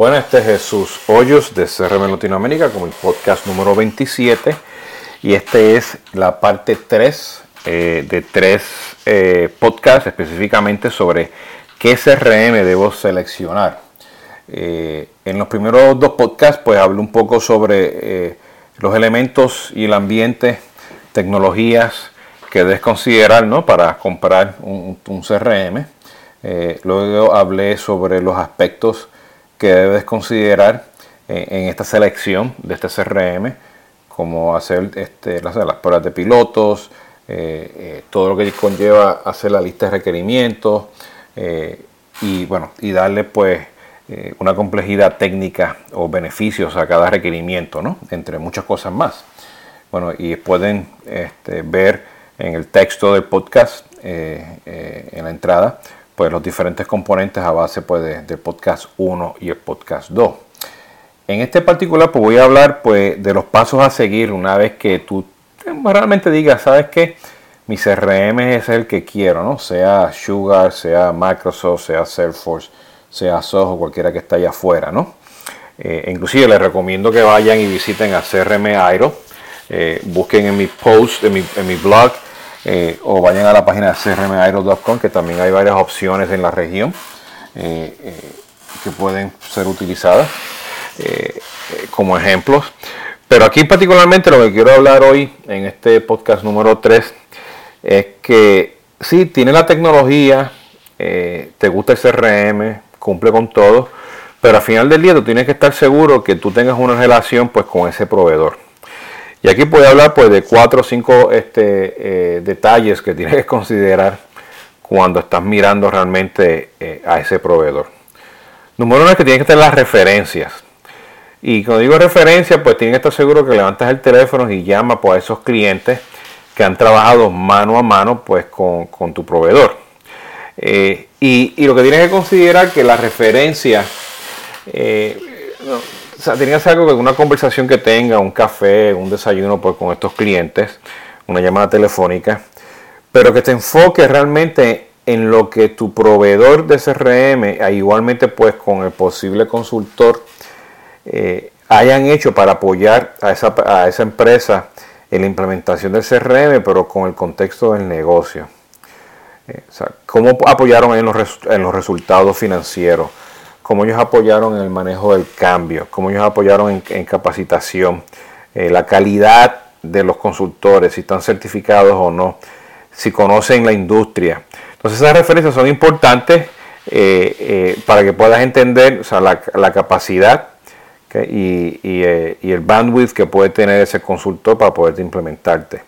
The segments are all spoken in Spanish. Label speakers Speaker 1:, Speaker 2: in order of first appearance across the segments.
Speaker 1: Bueno, este es Jesús Hoyos de CRM Latinoamérica con el podcast número 27 y este es la parte 3 eh, de tres eh, podcasts específicamente sobre qué CRM debo seleccionar. Eh, en los primeros dos podcasts pues hablo un poco sobre los elementos y el ambiente, tecnologías que debes considerar ¿no? para comprar un, un CRM. luego hablé sobre los aspectos que debes considerar eh, en esta selección de este CRM, como hacer este, las, pruebas de pilotos, eh, eh, todo lo que conlleva hacer la lista de requerimientos y bueno, y darle pues una complejidad técnica o beneficios a cada requerimiento, ¿no? entre muchas cosas más. Bueno, y pueden este, ver en el texto del podcast, en la entrada, pues los diferentes componentes a base pues, del podcast 1 y el podcast 2. En este particular pues voy a hablar pues de los pasos a seguir una vez que tú realmente digas, ¿sabes qué? Mi CRM es el que quiero, ¿no? Sea Sugar, sea Microsoft, sea Salesforce, sea Soho, cualquiera que esté allá afuera, ¿no? Eh, inclusive les recomiendo que vayan y visiten a CRM Airo. Eh, busquen en mi post, en mi, en mi blog, eh, o vayan a la página crmaero.com que también hay varias opciones en la región eh, eh, que pueden ser utilizadas como ejemplos. Pero aquí particularmente lo que quiero hablar hoy en este podcast número 3 es que si tiene la tecnología, te gusta el CRM, cumple con todo, pero al final del día tú tienes que estar seguro que tú tengas una relación pues con ese proveedor. Y aquí puedo hablar pues de cuatro o cinco este, eh, detalles que tienes que considerar cuando estás mirando realmente eh, a ese proveedor. Número uno es que tienes que tener las referencias. Y cuando digo referencia, pues tienes que estar seguro que levantas el teléfono y llamas pues, a esos clientes que han trabajado mano a mano pues, con, tu proveedor. Eh, y, y, lo que tienes que considerar que la referencia o sea, ser algo que una conversación que tenga, un café, un desayuno pues, con estos clientes, una llamada telefónica, pero que te enfoque realmente en lo que tu proveedor de CRM, e igualmente pues con el posible consultor, eh, hayan hecho para apoyar a esa, a esa empresa en la implementación del CRM, pero con el contexto del negocio. Eh, ¿Cómo apoyaron en los, en los resultados financieros? Cómo ellos apoyaron en el manejo del cambio, cómo ellos apoyaron en, capacitación, eh, la calidad de los consultores, si están certificados o no, si conocen la industria. Entonces esas referencias son importantes eh, eh, para que puedas entender la, capacidad y, el bandwidth que puede tener ese consultor para poder implementarte.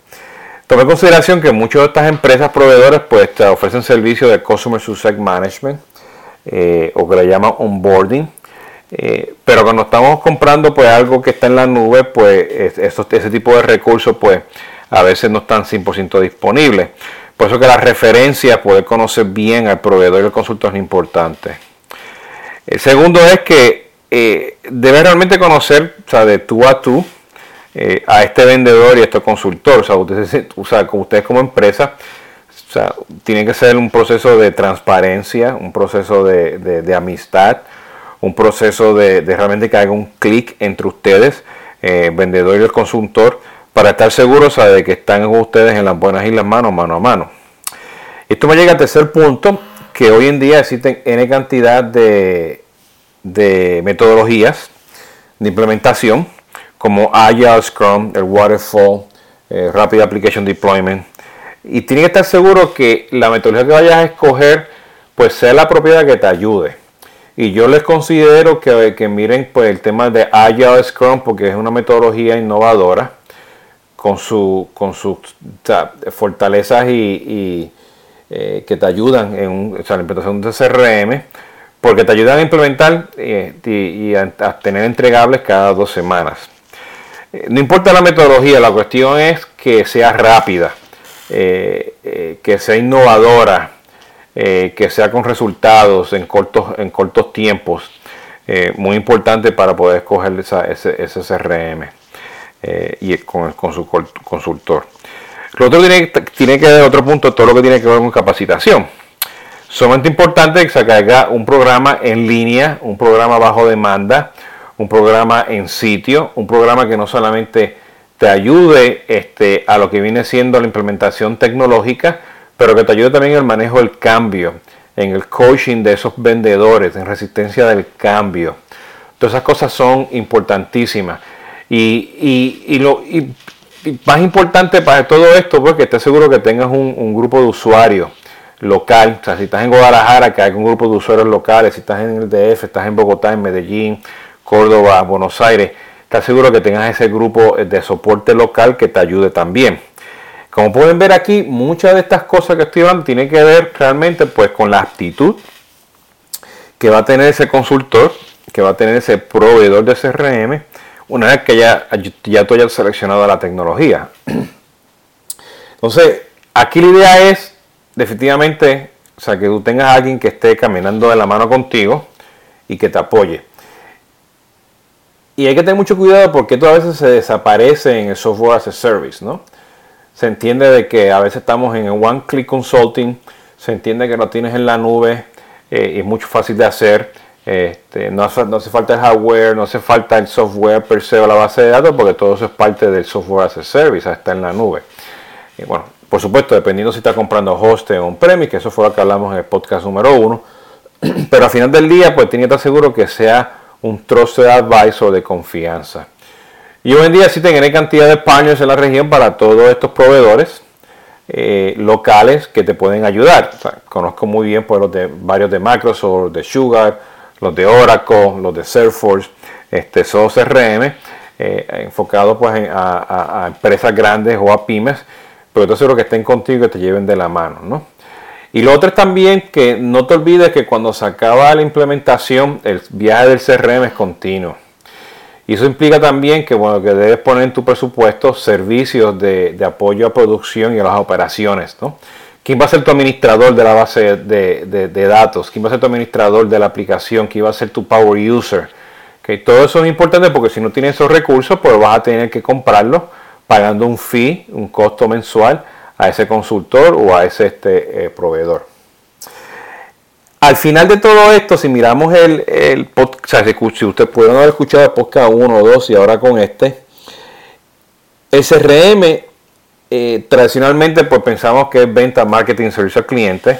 Speaker 1: Toma en consideración que muchas de estas empresas proveedores pues te ofrecen servicios de Customer Success Management, eh, o que le llaman onboarding. Eh, pero cuando estamos comprando pues algo que está en la nube, pues ese tipo de recursos pues a veces no están 100% disponibles. Por eso que la referencia, poder conocer bien al proveedor y al consultor es importante. El segundo es que eh, debe realmente conocer, o sea, de tú a tú, a este vendedor y a este consultor. O sea, ustedes, o sea, ustedes como empresa o sea, tiene que ser un proceso de transparencia, un proceso de, amistad, un proceso de, realmente que haga un clic entre ustedes, eh, vendedor y el consultor, para estar seguros de que están ustedes en las buenas y las manos, mano a mano. Esto me llega al tercer punto, que hoy en día existen N cantidad de, metodologías de implementación, como Agile, Scrum, el Waterfall, eh, Rapid Application Deployment, y tiene que estar seguro que la metodología que vayas a escoger pues sea la propiedad que te ayude. Y yo les considero que, que miren pues el tema de Agile Scrum porque es una metodología innovadora con, su, con sus fortalezas y, eh, que te ayudan en la implementación de CRM porque te ayudan a implementar eh, y, a, tener entregables cada dos semanas. Eh, no importa la metodología, la cuestión es que sea rápida eh, eh, que sea innovadora, eh, que sea con resultados en cortos, tiempos, muy importante para poder escoger ese, CRM y con, su consultor. Lo otro tiene, tiene que ver, otro punto, todo lo que tiene que ver con capacitación. Sumamente importante que se caiga un programa en línea, un programa bajo demanda, un programa en sitio, un programa que no solamente te ayude este, a lo que viene siendo la implementación tecnológica, pero que te ayude también en el manejo del cambio, en el coaching de esos vendedores, en resistencia del cambio. Todas esas cosas son importantísimas. Y, y, lo más importante para todo esto, porque pues, estés seguro que tengas un, grupo de usuarios local. O sea, si estás en Guadalajara, que hay un grupo de usuarios locales. Si estás en el DF, estás en Bogotá, en Medellín, Córdoba, Buenos Aires. Estás seguro que tengas ese grupo de soporte local que te ayude también. Como pueden ver aquí, muchas de estas cosas que estoy hablando tienen que ver realmente pues con la actitud que va a tener ese consultor, que va a tener ese proveedor de CRM, una vez que ya, ya tú hayas seleccionado la tecnología. Entonces, aquí la idea es definitivamente, o sea, que tú tengas a alguien que esté caminando de la mano contigo y que te apoye. Y hay que tener mucho cuidado porque esto a veces se desaparece en el software as a service, ¿no? se entiende de que a veces estamos en One Click Consulting, se entiende que lo tienes en la nube eh, y es mucho fácil de hacer. Este, no, hace, falta el hardware, no hace falta el software per se o la base de datos, porque todo eso es parte del software as a service, está en la nube. Y bueno, por supuesto, dependiendo si está comprando host o on-premise, que eso fue lo que hablamos en el podcast número uno. Pero al final del día, pues tiene que estar seguro que sea un trusted advisor de confianza. Y hoy en día sí tener cantidad de partners en la región para todos estos proveedores eh, locales que te pueden ayudar. conozco muy bien pues, los de varios de Microsoft, de Sugar, los de Oracle, los de Salesforce, este, son CRM eh, enfocados pues, a, empresas grandes o a pymes, pero yo seguro que estén contigo y te lleven de la mano. ¿no? Y lo otro es también que no te olvides que cuando se acaba la implementación, el viaje del CRM es continuo. Y eso implica también que, bueno, que debes poner en tu presupuesto servicios de, apoyo a producción y a las operaciones. ¿no? ¿Quién va a ser tu administrador de la base de, datos? ¿Quién va a ser tu administrador de la aplicación? ¿Quién va a ser tu power user? Todo eso es importante porque si no tienes esos recursos, pues vas a tener que comprarlos pagando un fee, un costo mensual a ese consultor o a ese este, eh, proveedor. Al final de todo esto, si miramos el, el podcast, si usted puede haber escuchado el podcast 1 o 2 y ahora con este, CRM eh, tradicionalmente pues pensamos que es venta, marketing, servicio al cliente,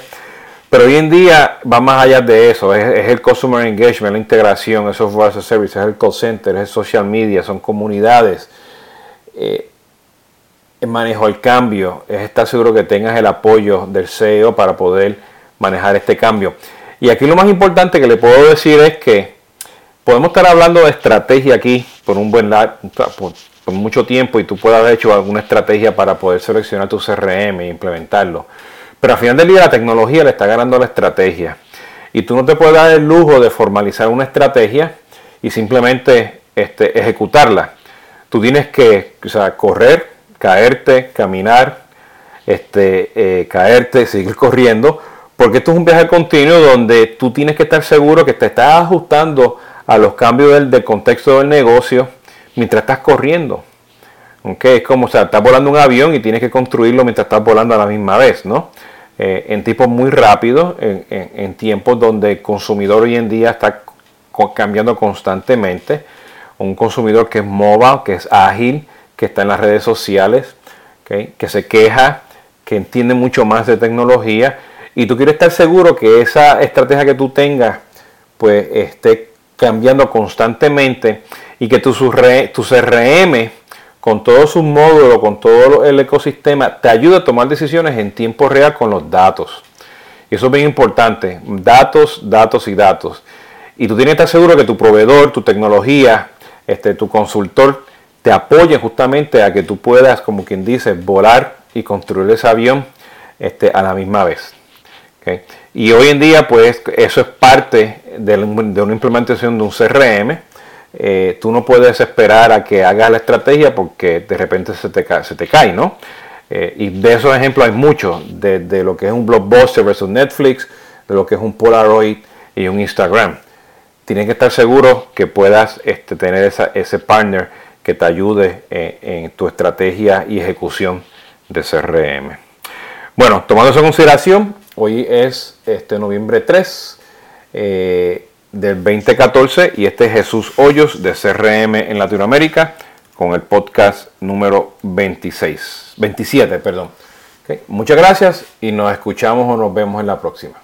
Speaker 1: pero hoy en día va más allá de eso, es, el customer engagement, la integración, el software as es el call center, es el social media, son comunidades. Eh, manejo del cambio, es estar seguro que tengas el apoyo del CEO para poder manejar este cambio. Y aquí lo más importante que le puedo decir es que podemos estar hablando de estrategia aquí por un buen por, por mucho tiempo y tú puedas haber hecho alguna estrategia para poder seleccionar tu CRM e implementarlo. Pero al final del día la tecnología le está ganando la estrategia. Y tú no te puedes dar el lujo de formalizar una estrategia y simplemente este, ejecutarla. Tú tienes que correr, caerte, caminar, este, eh, caerte, seguir corriendo porque esto es un viaje continuo donde tú tienes que estar seguro que te estás ajustando a los cambios del, contexto del negocio mientras estás corriendo. Okay, es como, o sea, estás volando un avión y tienes que construirlo mientras estás volando a la misma vez, ¿no? Eh, en tiempos muy rápidos, en, tiempos donde el consumidor hoy en día está cambiando constantemente. Un consumidor que es mobile, que es ágil, que está en las redes sociales, que se queja, que entiende mucho más de tecnología y tú quieres estar seguro que esa estrategia que tú tengas pues esté cambiando constantemente y que tu, tu CRM con todos sus módulos, con todo el ecosistema, te ayude a tomar decisiones en tiempo real con los datos. Y eso es bien importante. Datos, datos y datos. Y tú tienes que estar seguro que tu proveedor, tu tecnología, este, tu consultor, te apoye justamente a que tú puedas, como quien dice, volar y construir ese avión este, a la misma vez. Y hoy en día, pues eso es parte de, una implementación de un CRM. Eh, tú no puedes esperar a que hagas la estrategia porque de repente se te, se te cae, ¿no? Eh, y de esos ejemplos hay muchos, de, lo que es un blockbuster versus Netflix, de lo que es un Polaroid y un Instagram. Tienes que estar seguro que puedas este, tener ese partner que te ayude en, en tu estrategia y ejecución de CRM. Bueno, tomando eso en consideración, Hoy es este noviembre 3 eh, del 2014 y este es Jesús Hoyos de CRM en Latinoamérica con el podcast número 26, 27, perdón. Muchas gracias y nos escuchamos o nos vemos en la próxima.